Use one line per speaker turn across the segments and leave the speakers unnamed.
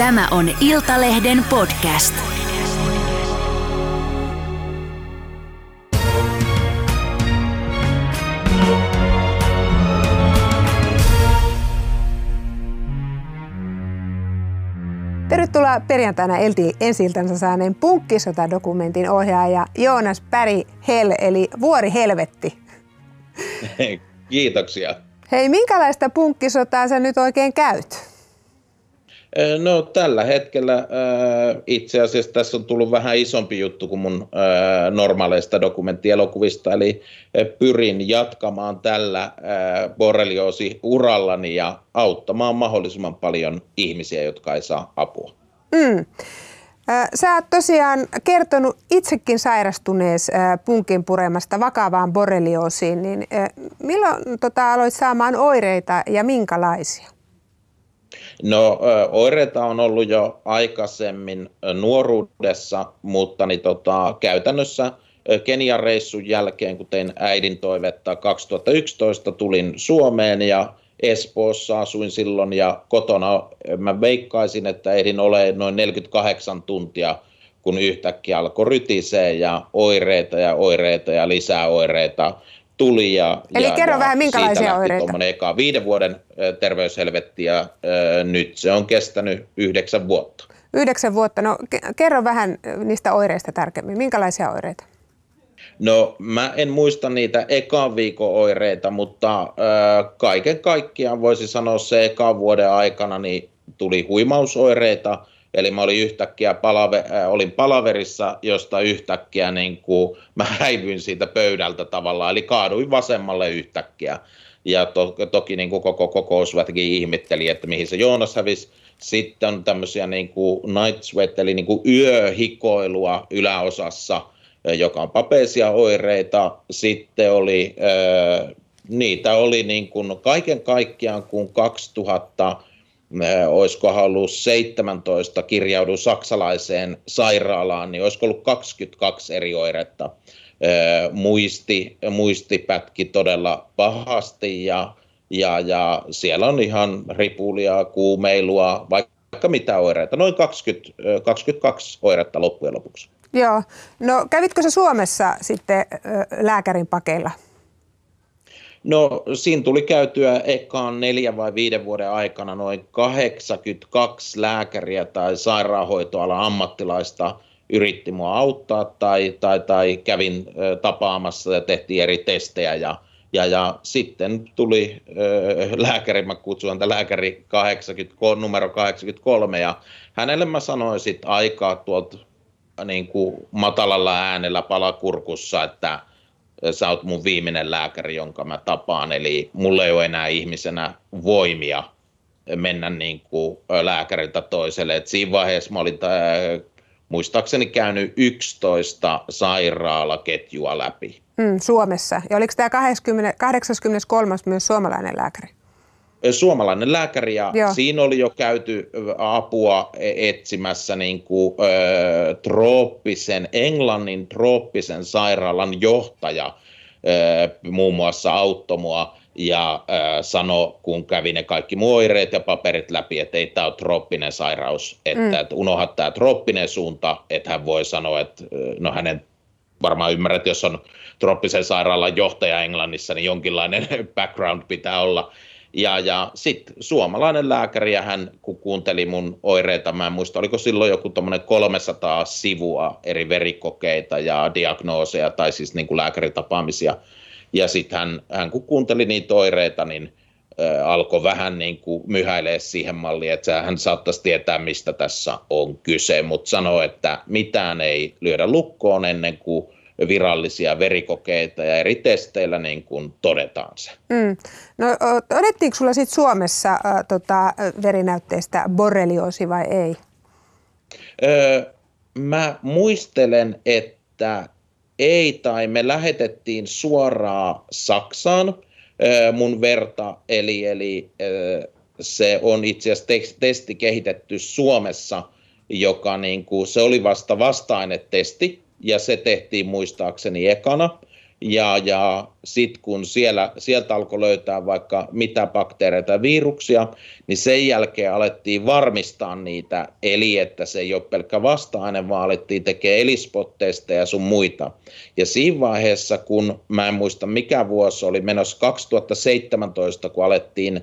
Tämä on Iltalehden podcast.
Tervetuloa perjantaina Elti ensiltänsä saaneen Punkkisota-dokumentin ohjaaja Joonas Päri Hel, eli Vuori Helvetti.
Kiitoksia.
Hei, minkälaista punkkisotaa sä nyt oikein käyt?
No tällä hetkellä itse asiassa tässä on tullut vähän isompi juttu kuin mun normaaleista dokumenttielokuvista, eli pyrin jatkamaan tällä borrelioosi-urallani ja auttamaan mahdollisimman paljon ihmisiä, jotka ei saa apua. Mm.
Sä oot tosiaan kertonut itsekin sairastunees punkin puremasta vakavaan borrelioosiin, niin milloin tota, aloit saamaan oireita ja minkälaisia?
No oireita on ollut jo aikaisemmin nuoruudessa, mutta niin tota, käytännössä Kenian reissun jälkeen, kun tein äidin toivetta 2011, tulin Suomeen ja Espoossa asuin silloin ja kotona mä veikkaisin, että ehdin ole noin 48 tuntia, kun yhtäkkiä alkoi rytisee ja oireita ja oireita ja lisää oireita tuli. Ja,
Eli
ja,
kerro
ja
vähän, minkälaisia oireita?
eka viiden vuoden terveyshelvetti ja nyt se on kestänyt yhdeksän vuotta.
Yhdeksän vuotta. No kerro vähän niistä oireista tarkemmin. Minkälaisia oireita?
No mä en muista niitä ekan viikon oireita, mutta äh, kaiken kaikkiaan voisi sanoa se ekan vuoden aikana niin tuli huimausoireita, Eli mä olin yhtäkkiä palave, äh, olin palaverissa, josta yhtäkkiä niin kuin, mä häivyin siitä pöydältä tavallaan, eli kaaduin vasemmalle yhtäkkiä. Ja to, toki niin kuin koko kokousväkikin ihmetteli, että mihin se Joonas hävisi. Sitten on tämmöisiä niin kuin night sweat, eli niin kuin yöhikoilua yläosassa, joka on papeisia oireita. Sitten oli, äh, niitä oli niin kuin kaiken kaikkiaan kuin 2000 olisiko ollut 17, kirjaudun saksalaiseen sairaalaan, niin olisiko ollut 22 eri oiretta. Muisti, muisti pätki todella pahasti ja, ja, ja siellä on ihan ripulia, kuumeilua, vaikka mitä oireita. Noin 20, 22 oiretta loppujen lopuksi.
Joo. No kävitkö se Suomessa sitten lääkärin pakeilla?
No siinä tuli käytyä ekaan neljän vai viiden vuoden aikana noin 82 lääkäriä tai sairaanhoitoalan ammattilaista yritti mua auttaa tai, tai, tai kävin tapaamassa ja tehtiin eri testejä ja, ja, ja sitten tuli ö, lääkäri, mä kutsun häntä lääkäri 83, numero 83 ja hänelle mä sanoin sitten aikaa tuolta niin matalalla äänellä palakurkussa, että sä oot mun viimeinen lääkäri, jonka mä tapaan, eli mulla ei ole enää ihmisenä voimia mennä niin kuin lääkäriltä toiselle. Et siinä vaiheessa mä olin tää, muistaakseni käynyt 11 sairaalaketjua läpi.
Mm, Suomessa. Ja oliko tämä 83. myös suomalainen lääkäri?
Suomalainen lääkäri ja Joo. siinä oli jo käyty apua e-, etsimässä niin kuin, ö, trooppisen, Englannin trooppisen sairaalan johtaja ö, muun muassa auttomua ja ö, sanoi, kun kävi ne kaikki muoireet ja paperit läpi, että ei tämä ole trooppinen sairaus, että, mm. että unohda tämä trooppinen suunta, että hän voi sanoa, että no hänen varmaan ymmärrät, jos on trooppisen sairaalan johtaja Englannissa, niin jonkinlainen background pitää olla. Ja, ja sitten suomalainen lääkäri, ja hän kun kuunteli mun oireita, mä en muista, oliko silloin joku 300 sivua eri verikokeita ja diagnooseja, tai siis niin kuin lääkäritapaamisia. Ja sitten hän, hän kun kuunteli niitä oireita, niin ä, alkoi vähän niin kuin myhäilee siihen malliin, että hän saattaisi tietää, mistä tässä on kyse, mutta sanoi, että mitään ei lyödä lukkoon ennen kuin virallisia verikokeita ja eri testeillä niin kuin todetaan se. Mm.
No, todettiinko sulla sitten Suomessa äh, tota, verinäytteistä borrelioosi vai ei?
Öö, mä muistelen, että ei tai me lähetettiin suoraan Saksaan öö, mun verta, eli, eli öö, se on itse asiassa testi kehitetty Suomessa, joka niin kuin, se oli vasta vasta-ainetesti, ja se tehtiin muistaakseni ekana. Ja, ja sitten kun siellä, sieltä alkoi löytää vaikka mitä bakteereita viruksia, niin sen jälkeen alettiin varmistaa niitä, eli että se ei ole pelkkä vasta-aine, vaan alettiin tekemään elispot-testejä ja sun muita. Ja siinä vaiheessa, kun mä en muista mikä vuosi oli menossa 2017, kun alettiin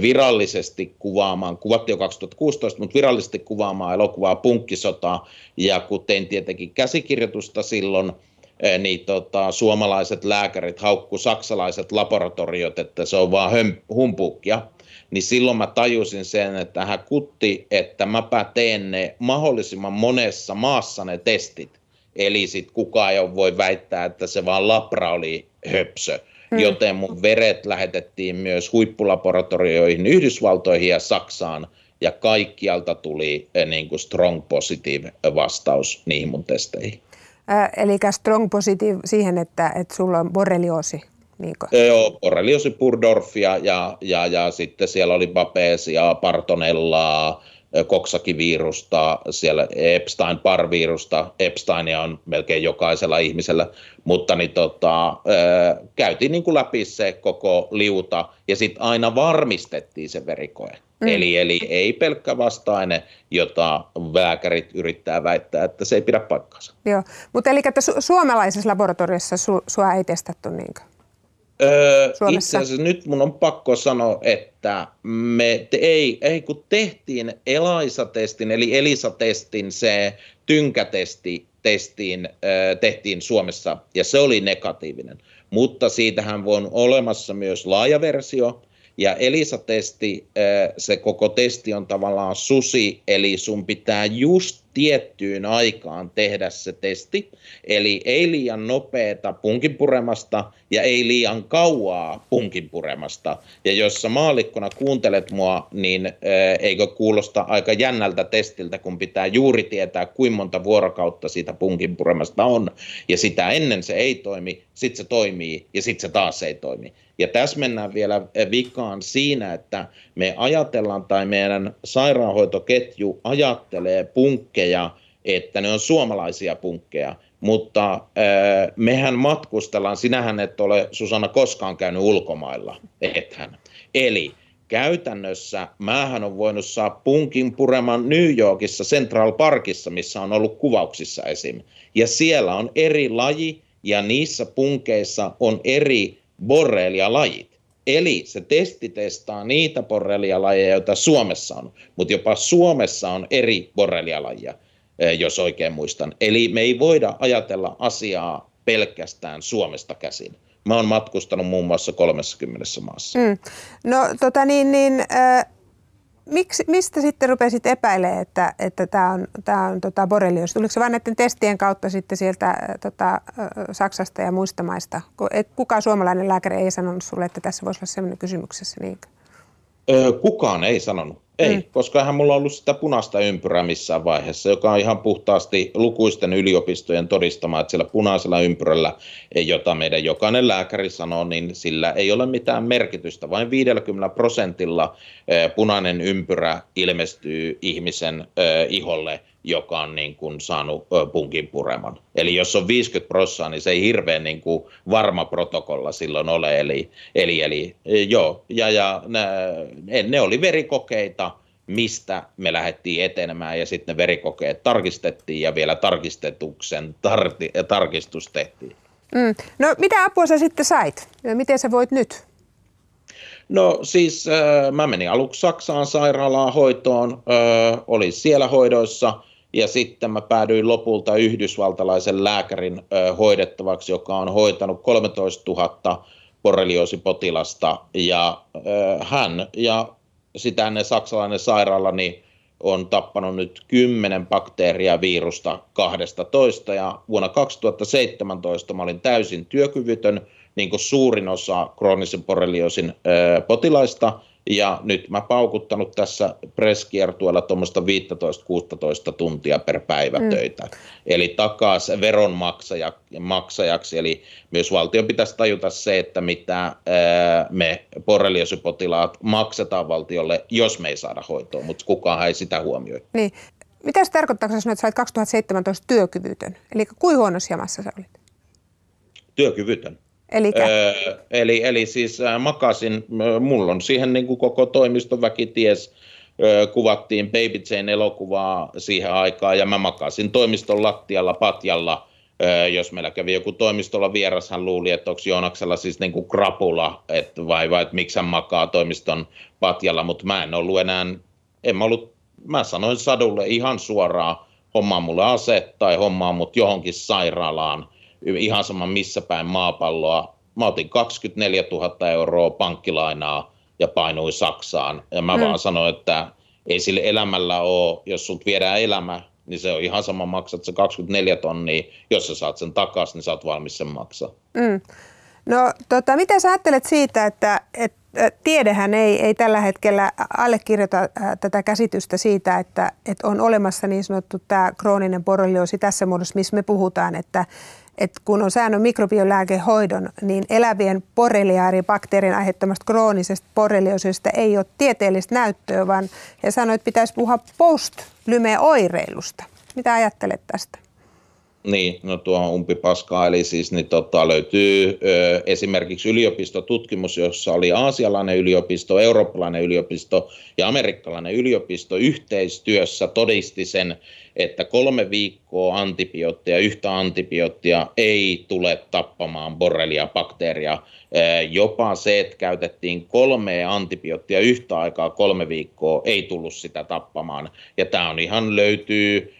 virallisesti kuvaamaan, kuvattiin jo 2016, mutta virallisesti kuvaamaan elokuvaa Punkkisota, ja kun tein tietenkin käsikirjoitusta silloin, niin tota, suomalaiset lääkärit haukku saksalaiset laboratoriot, että se on vaan humpuukia, niin silloin mä tajusin sen, että hän kutti, että mäpä teen ne mahdollisimman monessa maassa ne testit. Eli sitten kukaan ei voi väittää, että se vaan labra oli höpsö mm. joten mun veret lähetettiin myös huippulaboratorioihin Yhdysvaltoihin ja Saksaan, ja kaikkialta tuli niin kuin strong positive vastaus niihin mun testeihin.
Äh, eli strong positive siihen, että, että sulla on borrelioosi. Niinkö?
Joo, borrelioosi purdorfia ja, ja, ja sitten siellä oli babesia, partonellaa, koksakivirusta, siellä Epstein-Barr-virusta, Epsteinia on melkein jokaisella ihmisellä, mutta niin tota, käytiin niin kuin läpi se koko liuta ja sitten aina varmistettiin se verikoe. Mm. Eli, eli ei pelkkä vastaine, jota lääkärit yrittää väittää, että se ei pidä paikkaansa.
Joo, mutta eli että su- suomalaisessa laboratoriossa su- sua ei testattu niinkö?
Öö, itse asiassa nyt mun on pakko sanoa, että me te, ei, ei kun tehtiin ELISA-testin, eli ELISA-testin se tynkätesti testiin, öö, tehtiin Suomessa ja se oli negatiivinen. Mutta siitähän on olemassa myös laaja versio, ja ELISA-testi, se koko testi on tavallaan susi, eli sun pitää just tiettyyn aikaan tehdä se testi. Eli ei liian nopeeta punkinpuremasta ja ei liian kauaa punkinpuremasta. Ja jos sä maalikkona kuuntelet mua, niin eikö kuulosta aika jännältä testiltä, kun pitää juuri tietää, kuinka monta vuorokautta siitä punkinpuremasta on. Ja sitä ennen se ei toimi, sitten se toimii ja sitten se taas ei toimi. Ja tässä mennään vielä vikaan siinä, että me ajatellaan tai meidän sairaanhoitoketju ajattelee punkkeja, että ne on suomalaisia punkkeja, mutta äh, mehän matkustellaan, sinähän et ole Susanna koskaan käynyt ulkomailla, ethän. Eli käytännössä määhän on voinut saa punkin pureman New Yorkissa Central Parkissa, missä on ollut kuvauksissa esim. Ja siellä on eri laji ja niissä punkeissa on eri borrelia-lajit. Eli se testi testaa niitä borrelia-lajeja, joita Suomessa on, mutta jopa Suomessa on eri borrelia-lajia, eh, jos oikein muistan. Eli me ei voida ajatella asiaa pelkästään Suomesta käsin. Mä oon matkustanut muun muassa 30 maassa. Mm.
No tota niin, niin äh, miksi, mistä sitten rupesit epäilemään, että, että tämä on, tää on tota borrelios? Tuliko se vain näiden testien kautta sitten sieltä tota, Saksasta ja muista maista? Kukaan suomalainen lääkäri ei sanonut sulle, että tässä voisi olla sellainen kysymyksessä? Niin?
Kukaan ei sanonut. Ei, mm. koska eihän mulla ollut sitä punaista ympyrää missään vaiheessa, joka on ihan puhtaasti lukuisten yliopistojen todistama, että sillä punaisella ympyrällä, jota meidän jokainen lääkäri sanoo, niin sillä ei ole mitään merkitystä. Vain 50 prosentilla punainen ympyrä ilmestyy ihmisen iholle joka on niin kuin saanut punkin pureman. Eli jos on 50 prossaa, niin se ei hirveän niin kuin varma protokolla silloin ole. Eli, eli, eli joo, ja, ja ne, ne oli verikokeita, mistä me lähdettiin etenemään ja sitten ne verikokeet tarkistettiin ja vielä tarkistetuksen tarti, tarkistus tehtiin.
Mm. No mitä apua sä sitten sait? Miten sä voit nyt?
No siis äh, mä menin aluksi Saksaan sairaalaan hoitoon, äh, olin siellä hoidoissa ja sitten mä päädyin lopulta yhdysvaltalaisen lääkärin hoidettavaksi, joka on hoitanut 13 000 borrelioosipotilasta. Ja hän ja sitä ennen saksalainen sairaala niin on tappanut nyt 10 bakteeria virusta 12 ja vuonna 2017 mä olin täysin työkyvytön, niin kuin suurin osa kroonisen borrelioosin potilaista – ja nyt mä paukuttanut tässä presskiertueella tuommoista 15-16 tuntia per päivä mm. töitä. Eli takaisin veronmaksajaksi, eli myös valtio pitäisi tajuta se, että mitä me borreliosipotilaat maksetaan valtiolle, jos me ei saada hoitoa, mutta kukaan ei sitä huomioi.
Niin. Mitä se tarkoittaa, kun sä että sä 2017 työkyvytön? Eli kuinka huonossa jamassa sä olit?
Työkyvytön.
Elikkä?
Öö, eli, eli siis makasin, mulla on siihen niin kuin koko toimistoväki ties, öö, kuvattiin Baby Jane elokuvaa siihen aikaan ja mä makasin toimiston lattialla patjalla, öö, jos meillä kävi joku toimistolla vieras, hän luuli, että onko Joonaksella siis niin kuin krapula, että vai, vai että miksi hän makaa toimiston patjalla, mutta mä en ollut enää, en mä ollut, mä sanoin Sadulle ihan suoraan, hommaa mulle ase tai hommaa mut johonkin sairaalaan, ihan sama missä päin maapalloa. Mä otin 24 000 euroa pankkilainaa ja painuin Saksaan. Ja mä mm. vaan sanoin, että ei sille elämällä ole, jos sut viedään elämä, niin se on ihan sama, maksat se 24 tonnia. Jos sä saat sen takaisin, niin sä oot valmis sen maksaa. Mm.
No tota, mitä sä ajattelet siitä, että, että tiedehän ei, ei tällä hetkellä allekirjoita tätä käsitystä siitä, että, että on olemassa niin sanottu tämä krooninen borrelioosi tässä muodossa, missä me puhutaan, että, että kun on säännön mikrobiolääkehoidon, niin elävien borreliaaribakteerin aiheuttamasta kroonisesta borrelioosista ei ole tieteellistä näyttöä, vaan he sanoivat, että pitäisi puhua post-lyme-oireilusta. Mitä ajattelet tästä?
Niin, no tuo on umpipaskaa, eli siis niin tota, löytyy ö, esimerkiksi yliopistotutkimus, jossa oli aasialainen yliopisto, eurooppalainen yliopisto ja amerikkalainen yliopisto yhteistyössä todisti sen, että kolme viikkoa antibioottia, yhtä antibioottia ei tule tappamaan borrelia-bakteeria. Jopa se, että käytettiin kolme antibioottia yhtä aikaa kolme viikkoa, ei tullut sitä tappamaan. Ja tämä on ihan löytyy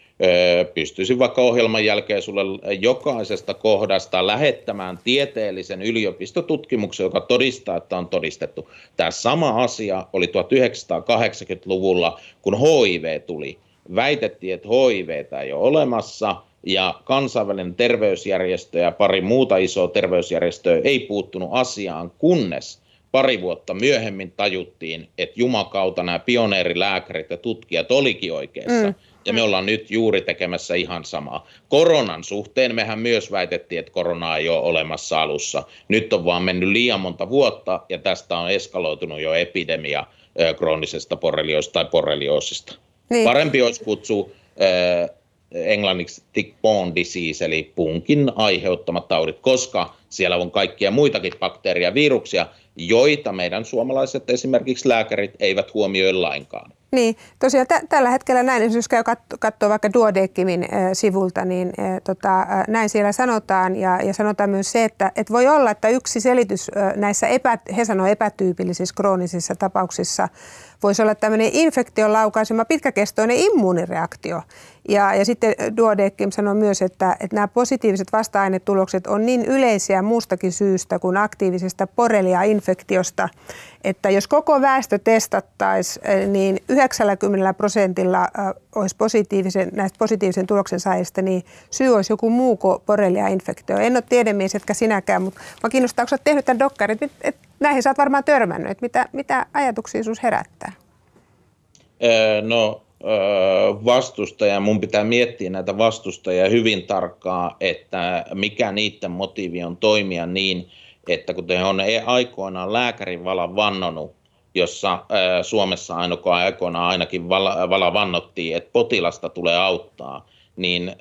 pystyisin vaikka ohjelman jälkeen sulle jokaisesta kohdasta lähettämään tieteellisen yliopistotutkimuksen, joka todistaa, että on todistettu. Tämä sama asia oli 1980-luvulla, kun HIV tuli. Väitettiin, että HIV ei ole olemassa, ja kansainvälinen terveysjärjestö ja pari muuta isoa terveysjärjestöä ei puuttunut asiaan, kunnes pari vuotta myöhemmin tajuttiin, että jumakauta nämä pioneerilääkärit ja tutkijat olikin oikeassa. Mm. Ja me ollaan nyt juuri tekemässä ihan samaa. Koronan suhteen mehän myös väitettiin, että korona ei ole olemassa alussa. Nyt on vaan mennyt liian monta vuotta ja tästä on eskaloitunut jo epidemia kroonisesta borrelioista tai borrelioosista. Niin. Parempi olisi kutsua äh, englanniksi tick-borne disease, eli punkin aiheuttamat taudit, koska siellä on kaikkia muitakin bakteeria viruksia, joita meidän suomalaiset esimerkiksi lääkärit eivät huomioi lainkaan.
Niin, tosiaan t- tällä hetkellä näin, jos käy kat- katsoa vaikka Duodeckimin äh, sivulta, niin tota, näin siellä sanotaan ja, ja sanotaan myös se, että et voi olla, että yksi selitys näissä, epä, he sanoo epätyypillisissä kroonisissa tapauksissa voisi olla tämmöinen infektion laukaisema pitkäkestoinen immuunireaktio. Ja, ja sitten Duodeckim sanoi myös, että, että nämä positiiviset vasta-ainetulokset on niin yleisiä muustakin syystä kuin aktiivisesta borrelia-infektiosta, että jos koko väestö testattaisiin, niin 90 prosentilla olisi positiivisen, näistä positiivisen tuloksen saajista, niin syy olisi joku muu kuin borrelia-infektio. En ole tiedemies, etkä sinäkään, mutta mä kiinnostaa, oot tehnyt tämän dokkarin, että, että näihin sä oot varmaan törmännyt, että mitä, mitä ajatuksia sinussa herättää?
no vastustaja, mun pitää miettiä näitä vastustajia hyvin tarkkaan, että mikä niiden motiivi on toimia niin, että kun he on aikoinaan lääkärin vala vannonut, jossa Suomessa ainokaan aikoinaan ainakin vala, vala vannottiin, että potilasta tulee auttaa, niin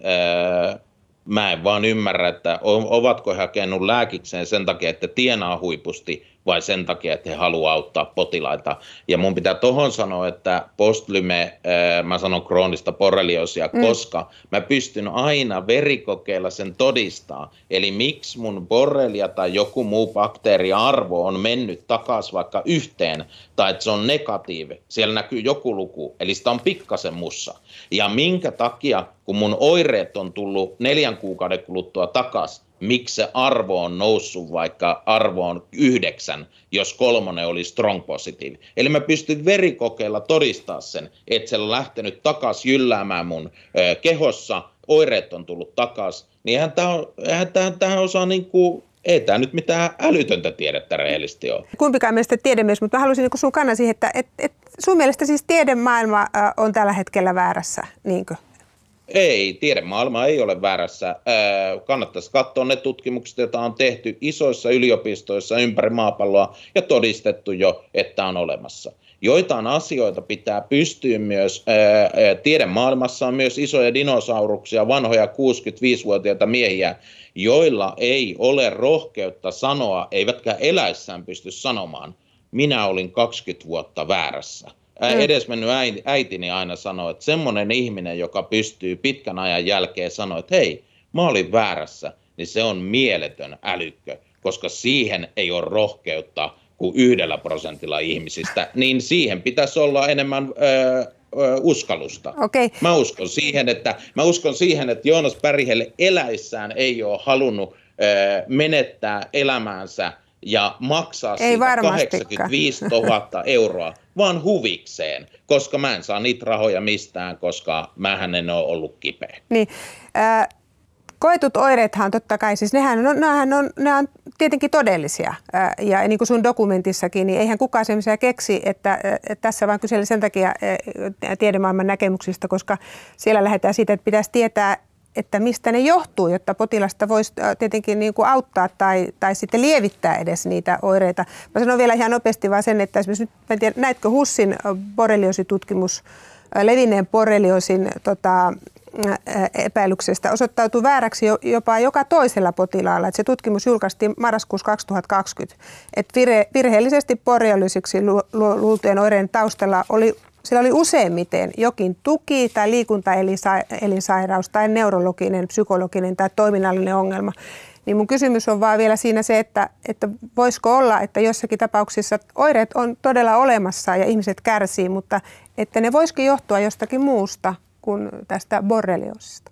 mä en vaan ymmärrä, että ovatko he hakenut lääkikseen sen takia, että tienaa huipusti vai sen takia, että he haluaa auttaa potilaita. Ja mun pitää tohon sanoa, että postlyme, mä sanon kroonista borreliosia, mm. koska mä pystyn aina verikokeilla sen todistaa. Eli miksi mun borrelia tai joku muu bakteeriarvo on mennyt takaisin vaikka yhteen, tai että se on negatiivi. Siellä näkyy joku luku, eli sitä on pikkasen mussa. Ja minkä takia, kun mun oireet on tullut neljän kuukauden kuluttua takaisin, miksi se arvo on noussut, vaikka arvo on yhdeksän, jos kolmonen oli strong positive. Eli mä pystyn verikokeilla todistaa sen, että se on lähtenyt takaisin jylläämään mun kehossa, oireet on tullut takaisin, niin eihän tähän, eihän tähän, tähän osaa niin kuin ei tämä nyt mitään älytöntä tiedettä rehellisesti ole.
Kumpikaan mielestä tiedemies, mutta mä haluaisin niin sun kannan siihen, että et, et sun mielestä siis tiedemaailma on tällä hetkellä väärässä, niinkö?
Ei, tiedemaailma ei ole väärässä. Kannattaisi katsoa ne tutkimukset, joita on tehty isoissa yliopistoissa ympäri maapalloa ja todistettu jo, että on olemassa. Joitain asioita pitää pystyä myös, tiedemaailmassa on myös isoja dinosauruksia, vanhoja 65-vuotiaita miehiä, joilla ei ole rohkeutta sanoa, eivätkä eläissään pysty sanomaan, minä olin 20 vuotta väärässä. Mm. Edesmennyt äitini aina sanoi, että semmoinen ihminen, joka pystyy pitkän ajan jälkeen sanoa, että hei, mä olin väärässä, niin se on mieletön älykkö, koska siihen ei ole rohkeutta kuin yhdellä prosentilla ihmisistä, niin siihen pitäisi olla enemmän öö, uskallusta.
Okay.
Mä uskon siihen, että mä uskon siihen, että Joonas Pärihelle eläissään ei ole halunnut öö, menettää elämäänsä ja maksaa
ei
siitä 85 000 euroa, vaan huvikseen, koska mä en saa niitä rahoja mistään, koska mähän en ole ollut kipeä.
Niin, äh, koetut oireethan totta kai, siis nehän on, nehän on, ne on tietenkin todellisia. Ja niin kuin sun dokumentissakin, niin eihän kukaan semmoisia keksi, että, että tässä vaan kyseli sen takia tiedemaailman näkemyksistä, koska siellä lähdetään siitä, että pitäisi tietää, että mistä ne johtuu, jotta potilasta voisi tietenkin niin kuin auttaa tai, tai sitten lievittää edes niitä oireita. Mä sanon vielä ihan nopeasti vaan sen, että esimerkiksi nyt, en tiedä, näitkö HUSin borreliositutkimus, levinneen borreliosin tota, epäilyksestä osoittautui vääräksi jopa joka toisella potilaalla. Että se tutkimus julkaistiin marraskuussa 2020. Että virheellisesti borreliosiksi luultujen oireiden taustalla oli sillä oli useimmiten jokin tuki- tai liikuntaelinsairaus tai neurologinen, psykologinen tai toiminnallinen ongelma. Niin mun kysymys on vaan vielä siinä se, että, että voisiko olla, että jossakin tapauksissa oireet on todella olemassa ja ihmiset kärsii, mutta että ne voisikin johtua jostakin muusta kuin tästä borreliosista?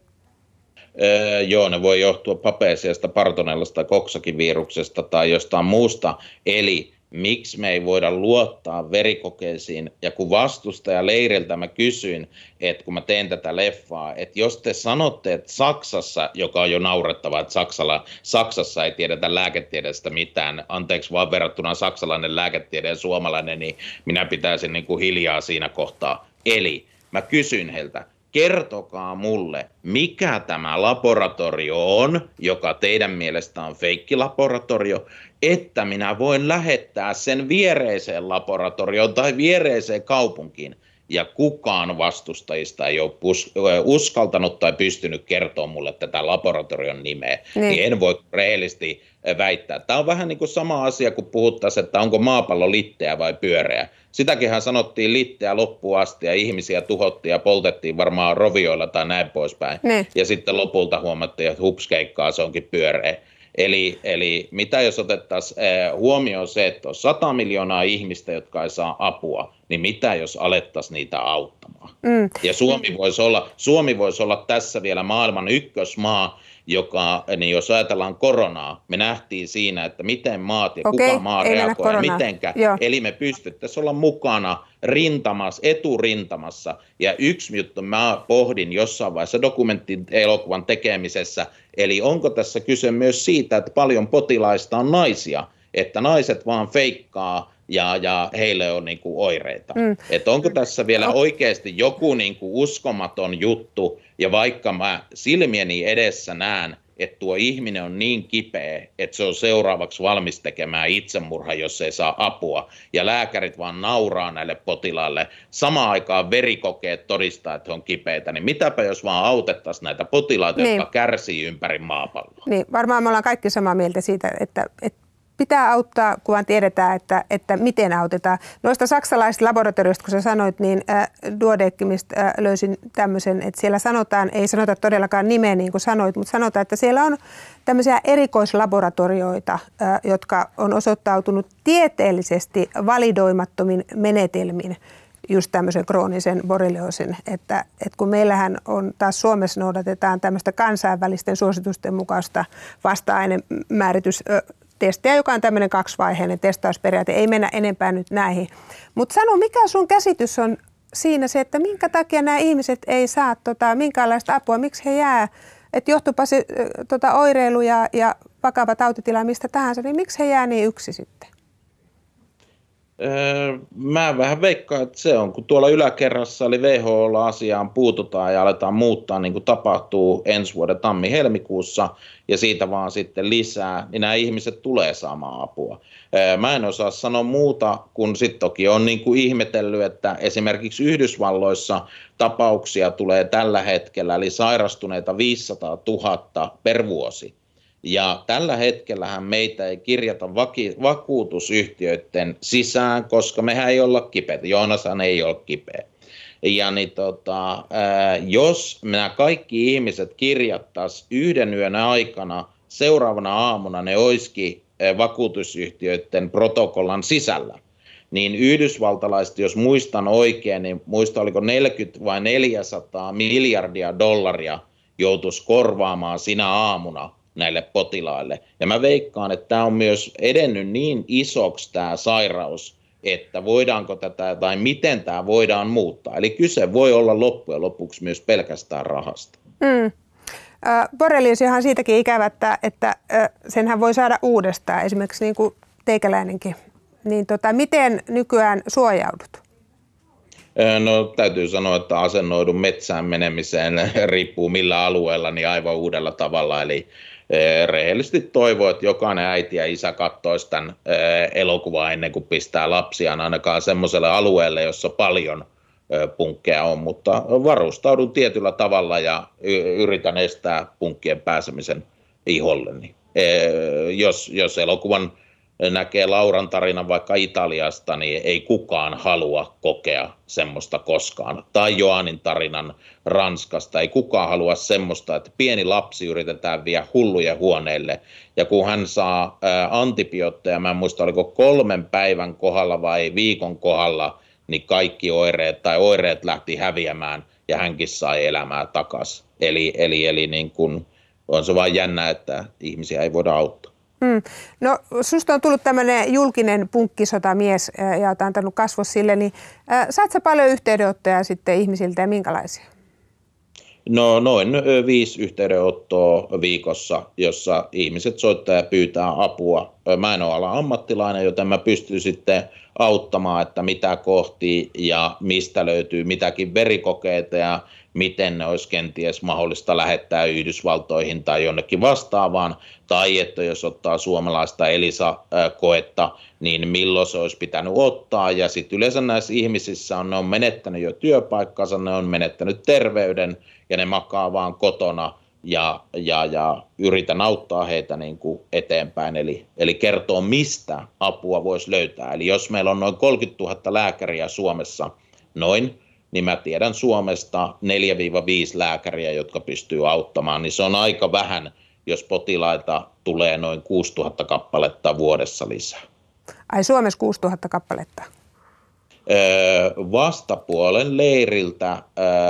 Öö, joo, ne voi johtua papeesiasta, partonellasta, koksakin viruksesta tai jostain muusta. Eli miksi me ei voida luottaa verikokeisiin. Ja kun vastustaja leiriltä mä kysyin, että kun mä teen tätä leffaa, että jos te sanotte, että Saksassa, joka on jo naurettava, että Saksalla, Saksassa ei tiedetä lääketiedeestä mitään, anteeksi vaan verrattuna saksalainen lääketiede ja suomalainen, niin minä pitäisin niin kuin hiljaa siinä kohtaa. Eli mä kysyin heiltä, kertokaa mulle, mikä tämä laboratorio on, joka teidän mielestä on feikkilaboratorio, että minä voin lähettää sen viereiseen laboratorioon tai viereiseen kaupunkiin. Ja kukaan vastustajista ei ole uskaltanut tai pystynyt kertoa mulle tätä laboratorion nimeä. Niin, niin en voi rehellisesti väittää. Tämä on vähän niin kuin sama asia, kun puhuttaisiin, että onko maapallo litteä vai pyöreä. Sitäkinhän sanottiin litteä loppuun asti ja ihmisiä tuhottiin ja poltettiin varmaan rovioilla tai näin poispäin. Ne. Ja sitten lopulta huomattiin, että hupskeikkaa se onkin pyöreä. Eli, eli mitä jos otettaisiin huomioon se, että on 100 miljoonaa ihmistä, jotka ei saa apua, niin mitä jos alettaisiin niitä auttamaan? Mm. Ja Suomi voisi, olla, Suomi voisi olla tässä vielä maailman ykkösmaa, joka, niin jos ajatellaan koronaa, me nähtiin siinä, että miten maat ja Okei, kuka maa reagoi ja mitenkä. Joo. Eli me pystyttäisiin olla mukana rintamassa, eturintamassa. Ja yksi juttu mä pohdin jossain vaiheessa dokumenttielokuvan tekemisessä, eli onko tässä kyse myös siitä, että paljon potilaista on naisia, että naiset vaan feikkaa ja, ja heille on niin kuin oireita. Mm. Että onko tässä vielä no. oikeasti joku niin kuin uskomaton juttu, ja vaikka mä silmieni edessä näen, että tuo ihminen on niin kipeä, että se on seuraavaksi valmis tekemään itsemurha, jos ei saa apua. Ja lääkärit vaan nauraa näille potilaille. Samaan aikaan verikokeet todistaa, että he on kipeitä. Niin mitäpä jos vaan autettaisiin näitä potilaita, niin. jotka kärsii ympäri maapalloa.
Niin, varmaan me ollaan kaikki samaa mieltä siitä, että, että pitää auttaa, kun vaan tiedetään, että, että miten autetaan. Noista saksalaisista laboratorioista, kun sä sanoit, niin äh, Duodecimista äh, löysin tämmöisen, että siellä sanotaan, ei sanota todellakaan nimeä niin kuin sanoit, mutta sanotaan, että siellä on tämmöisiä erikoislaboratorioita, äh, jotka on osoittautunut tieteellisesti validoimattomin menetelmin just tämmöisen kroonisen borrelioosin, että, että kun meillähän on taas Suomessa noudatetaan tämmöistä kansainvälisten suositusten mukaista vasta-ainemääritys testiä, joka on tämmöinen kaksivaiheinen testausperiaate. Ei mennä enempää nyt näihin. Mutta sano, mikä sun käsitys on siinä se, että minkä takia nämä ihmiset ei saa tota, minkäänlaista apua, miksi he jää, että johtuupa se tota, oireilu ja, ja vakava tautitila mistä tahansa, niin miksi he jää niin yksi sitten?
Mä vähän veikkaan, että se on, kun tuolla yläkerrassa eli WHO asiaan puututaan ja aletaan muuttaa, niin kuin tapahtuu ensi vuoden tammi-helmikuussa, ja siitä vaan sitten lisää, niin nämä ihmiset tulee saamaan apua. Mä en osaa sanoa muuta, kun sitten toki on niin kuin ihmetellyt, että esimerkiksi Yhdysvalloissa tapauksia tulee tällä hetkellä, eli sairastuneita 500 000 per vuosi. Ja tällä hetkellähän meitä ei kirjata vaki, vakuutusyhtiöiden sisään, koska mehän ei olla kipeitä. Joonashan ei ole kipeä. Ja niin tota, jos nämä kaikki ihmiset kirjattaisiin yhden yön aikana, seuraavana aamuna ne olisikin vakuutusyhtiöiden protokollan sisällä, niin yhdysvaltalaiset, jos muistan oikein, niin muista oliko 40 vai 400 miljardia dollaria joutuisi korvaamaan sinä aamuna näille potilaille. Ja mä veikkaan, että tämä on myös edennyt niin isoksi tämä sairaus, että voidaanko tätä tai miten tämä voidaan muuttaa. Eli kyse voi olla loppujen lopuksi myös pelkästään rahasta. Mm.
Borreliusihan siitäkin ikävä, että, että senhän voi saada uudestaan, esimerkiksi niin kuin teikäläinenkin. Niin tota, miten nykyään suojaudut?
No täytyy sanoa, että asennoidun metsään menemiseen riippuu millä alueella, niin aivan uudella tavalla. Eli rehellisesti toivoo, että jokainen äiti ja isä katsoisi tämän elokuvaa ennen kuin pistää lapsiaan ainakaan semmoiselle alueelle, jossa paljon punkkeja on, mutta varustaudun tietyllä tavalla ja yritän estää punkkien pääsemisen iholleni. Jos, jos elokuvan näkee Lauran tarinan vaikka Italiasta, niin ei kukaan halua kokea semmoista koskaan. Tai Joanin tarinan Ranskasta, ei kukaan halua semmoista, että pieni lapsi yritetään viedä hulluja huoneille. Ja kun hän saa antibiootteja, mä en muista oliko kolmen päivän kohdalla vai viikon kohdalla, niin kaikki oireet tai oireet lähti häviämään ja hänkin sai elämää takaisin. Eli, eli, eli niin kun, on se vain jännä, että ihmisiä ei voida auttaa. Hmm.
No susta on tullut tämmöinen julkinen punkkisotamies ja olet antanut kasvo sille, niin saat sä paljon yhteydenottoja sitten ihmisiltä ja minkälaisia?
No noin viisi yhteydenottoa viikossa, jossa ihmiset soittaa ja pyytää apua. Mä en ole ala ammattilainen, joten mä pystyn sitten auttamaan, että mitä kohti ja mistä löytyy mitäkin verikokeita ja miten ne olisi kenties mahdollista lähettää Yhdysvaltoihin tai jonnekin vastaavaan, tai että jos ottaa suomalaista Elisa-koetta, niin milloin se olisi pitänyt ottaa, ja sitten yleensä näissä ihmisissä on, ne on menettänyt jo työpaikkansa, ne on menettänyt terveyden, ja ne makaa vaan kotona, ja, ja, ja yritän auttaa heitä niin kuin eteenpäin, eli, eli kertoo mistä apua voisi löytää. Eli jos meillä on noin 30 000 lääkäriä Suomessa, noin, niin mä tiedän Suomesta 4-5 lääkäriä, jotka pystyy auttamaan, niin se on aika vähän, jos potilaita tulee noin 6000 kappaletta vuodessa lisää.
Ai Suomessa 6000 kappaletta?
Vastapuolen leiriltä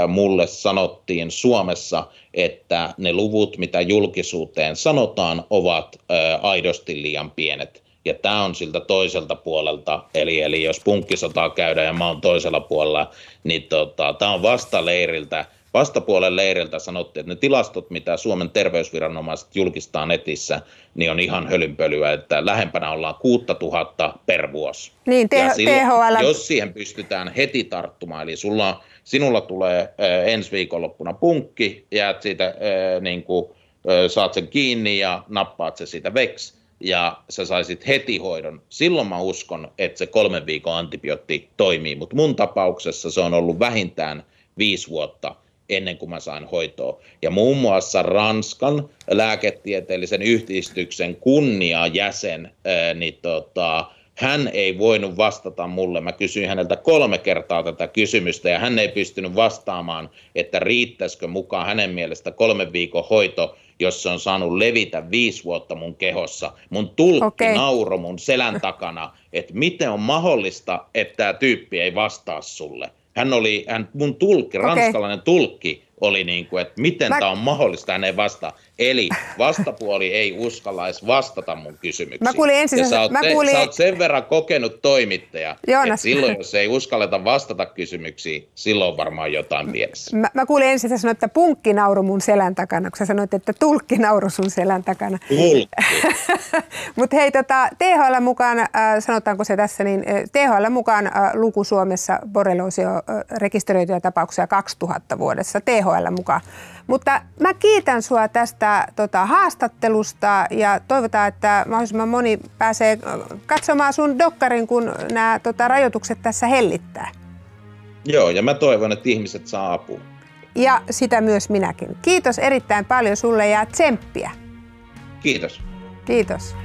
mulle sanottiin Suomessa, että ne luvut, mitä julkisuuteen sanotaan, ovat aidosti liian pienet. Ja tämä on siltä toiselta puolelta, eli, eli jos punkkisotaa käydään ja mä oon toisella puolella, niin tota, tämä on vasta leiriltä, vastapuolen leiriltä sanottiin, että ne tilastot, mitä Suomen terveysviranomaiset julkistaa netissä, niin on ihan hölynpölyä, että lähempänä ollaan 6000 per vuosi.
Niin, te- ja silloin, THL...
Jos siihen pystytään heti tarttumaan, eli sulla, sinulla tulee äh, ensi viikonloppuna punkki, jäät siitä, äh, niin kuin, äh, saat sen kiinni ja nappaat se siitä veksi, ja sä saisit heti hoidon, silloin mä uskon, että se kolmen viikon antibiootti toimii, mutta mun tapauksessa se on ollut vähintään viisi vuotta ennen kuin mä sain hoitoa. Ja muun muassa Ranskan lääketieteellisen yhdistyksen kunniajäsen, niin tota, hän ei voinut vastata mulle. Mä kysyin häneltä kolme kertaa tätä kysymystä ja hän ei pystynyt vastaamaan, että riittäisikö mukaan hänen mielestä kolmen viikon hoito, jos se on saanut levitä viisi vuotta mun kehossa. Mun tulkki okay. nauro mun selän takana, että miten on mahdollista, että tämä tyyppi ei vastaa sulle hän oli, hän, mun tulkki, okay. ranskalainen tulkki, oli niin kuin, että miten Mä... tämä on mahdollista, hän ei vastaa. Eli vastapuoli ei uskallaisi vastata mun kysymyksiin.
Mä kuulin ensin,
ja sä oot,
mä kuulin...
sä oot sen verran kokenut toimittaja,
Joonas.
että silloin jos ei uskalleta vastata kysymyksiin, silloin on varmaan jotain pielessä.
Mä, mä kuulin ensin, että sanoit, että punkki nauru mun selän takana, kun sä sanoit, että tulkki nauru sun selän takana. Mutta hei, tota, THL mukaan, äh, sanotaanko se tässä, niin äh, THL mukaan äh, luku Suomessa borrelioosi on äh, rekisteröityjä tapauksia 2000 vuodessa THL mukaan. Mutta mä kiitän sua tästä tota, haastattelusta ja toivotaan, että mahdollisimman moni pääsee katsomaan sun dokkarin, kun nämä tota, rajoitukset tässä hellittää.
Joo, ja mä toivon, että ihmiset saa apua.
Ja sitä myös minäkin. Kiitos erittäin paljon sulle ja tsemppiä.
Kiitos.
Kiitos.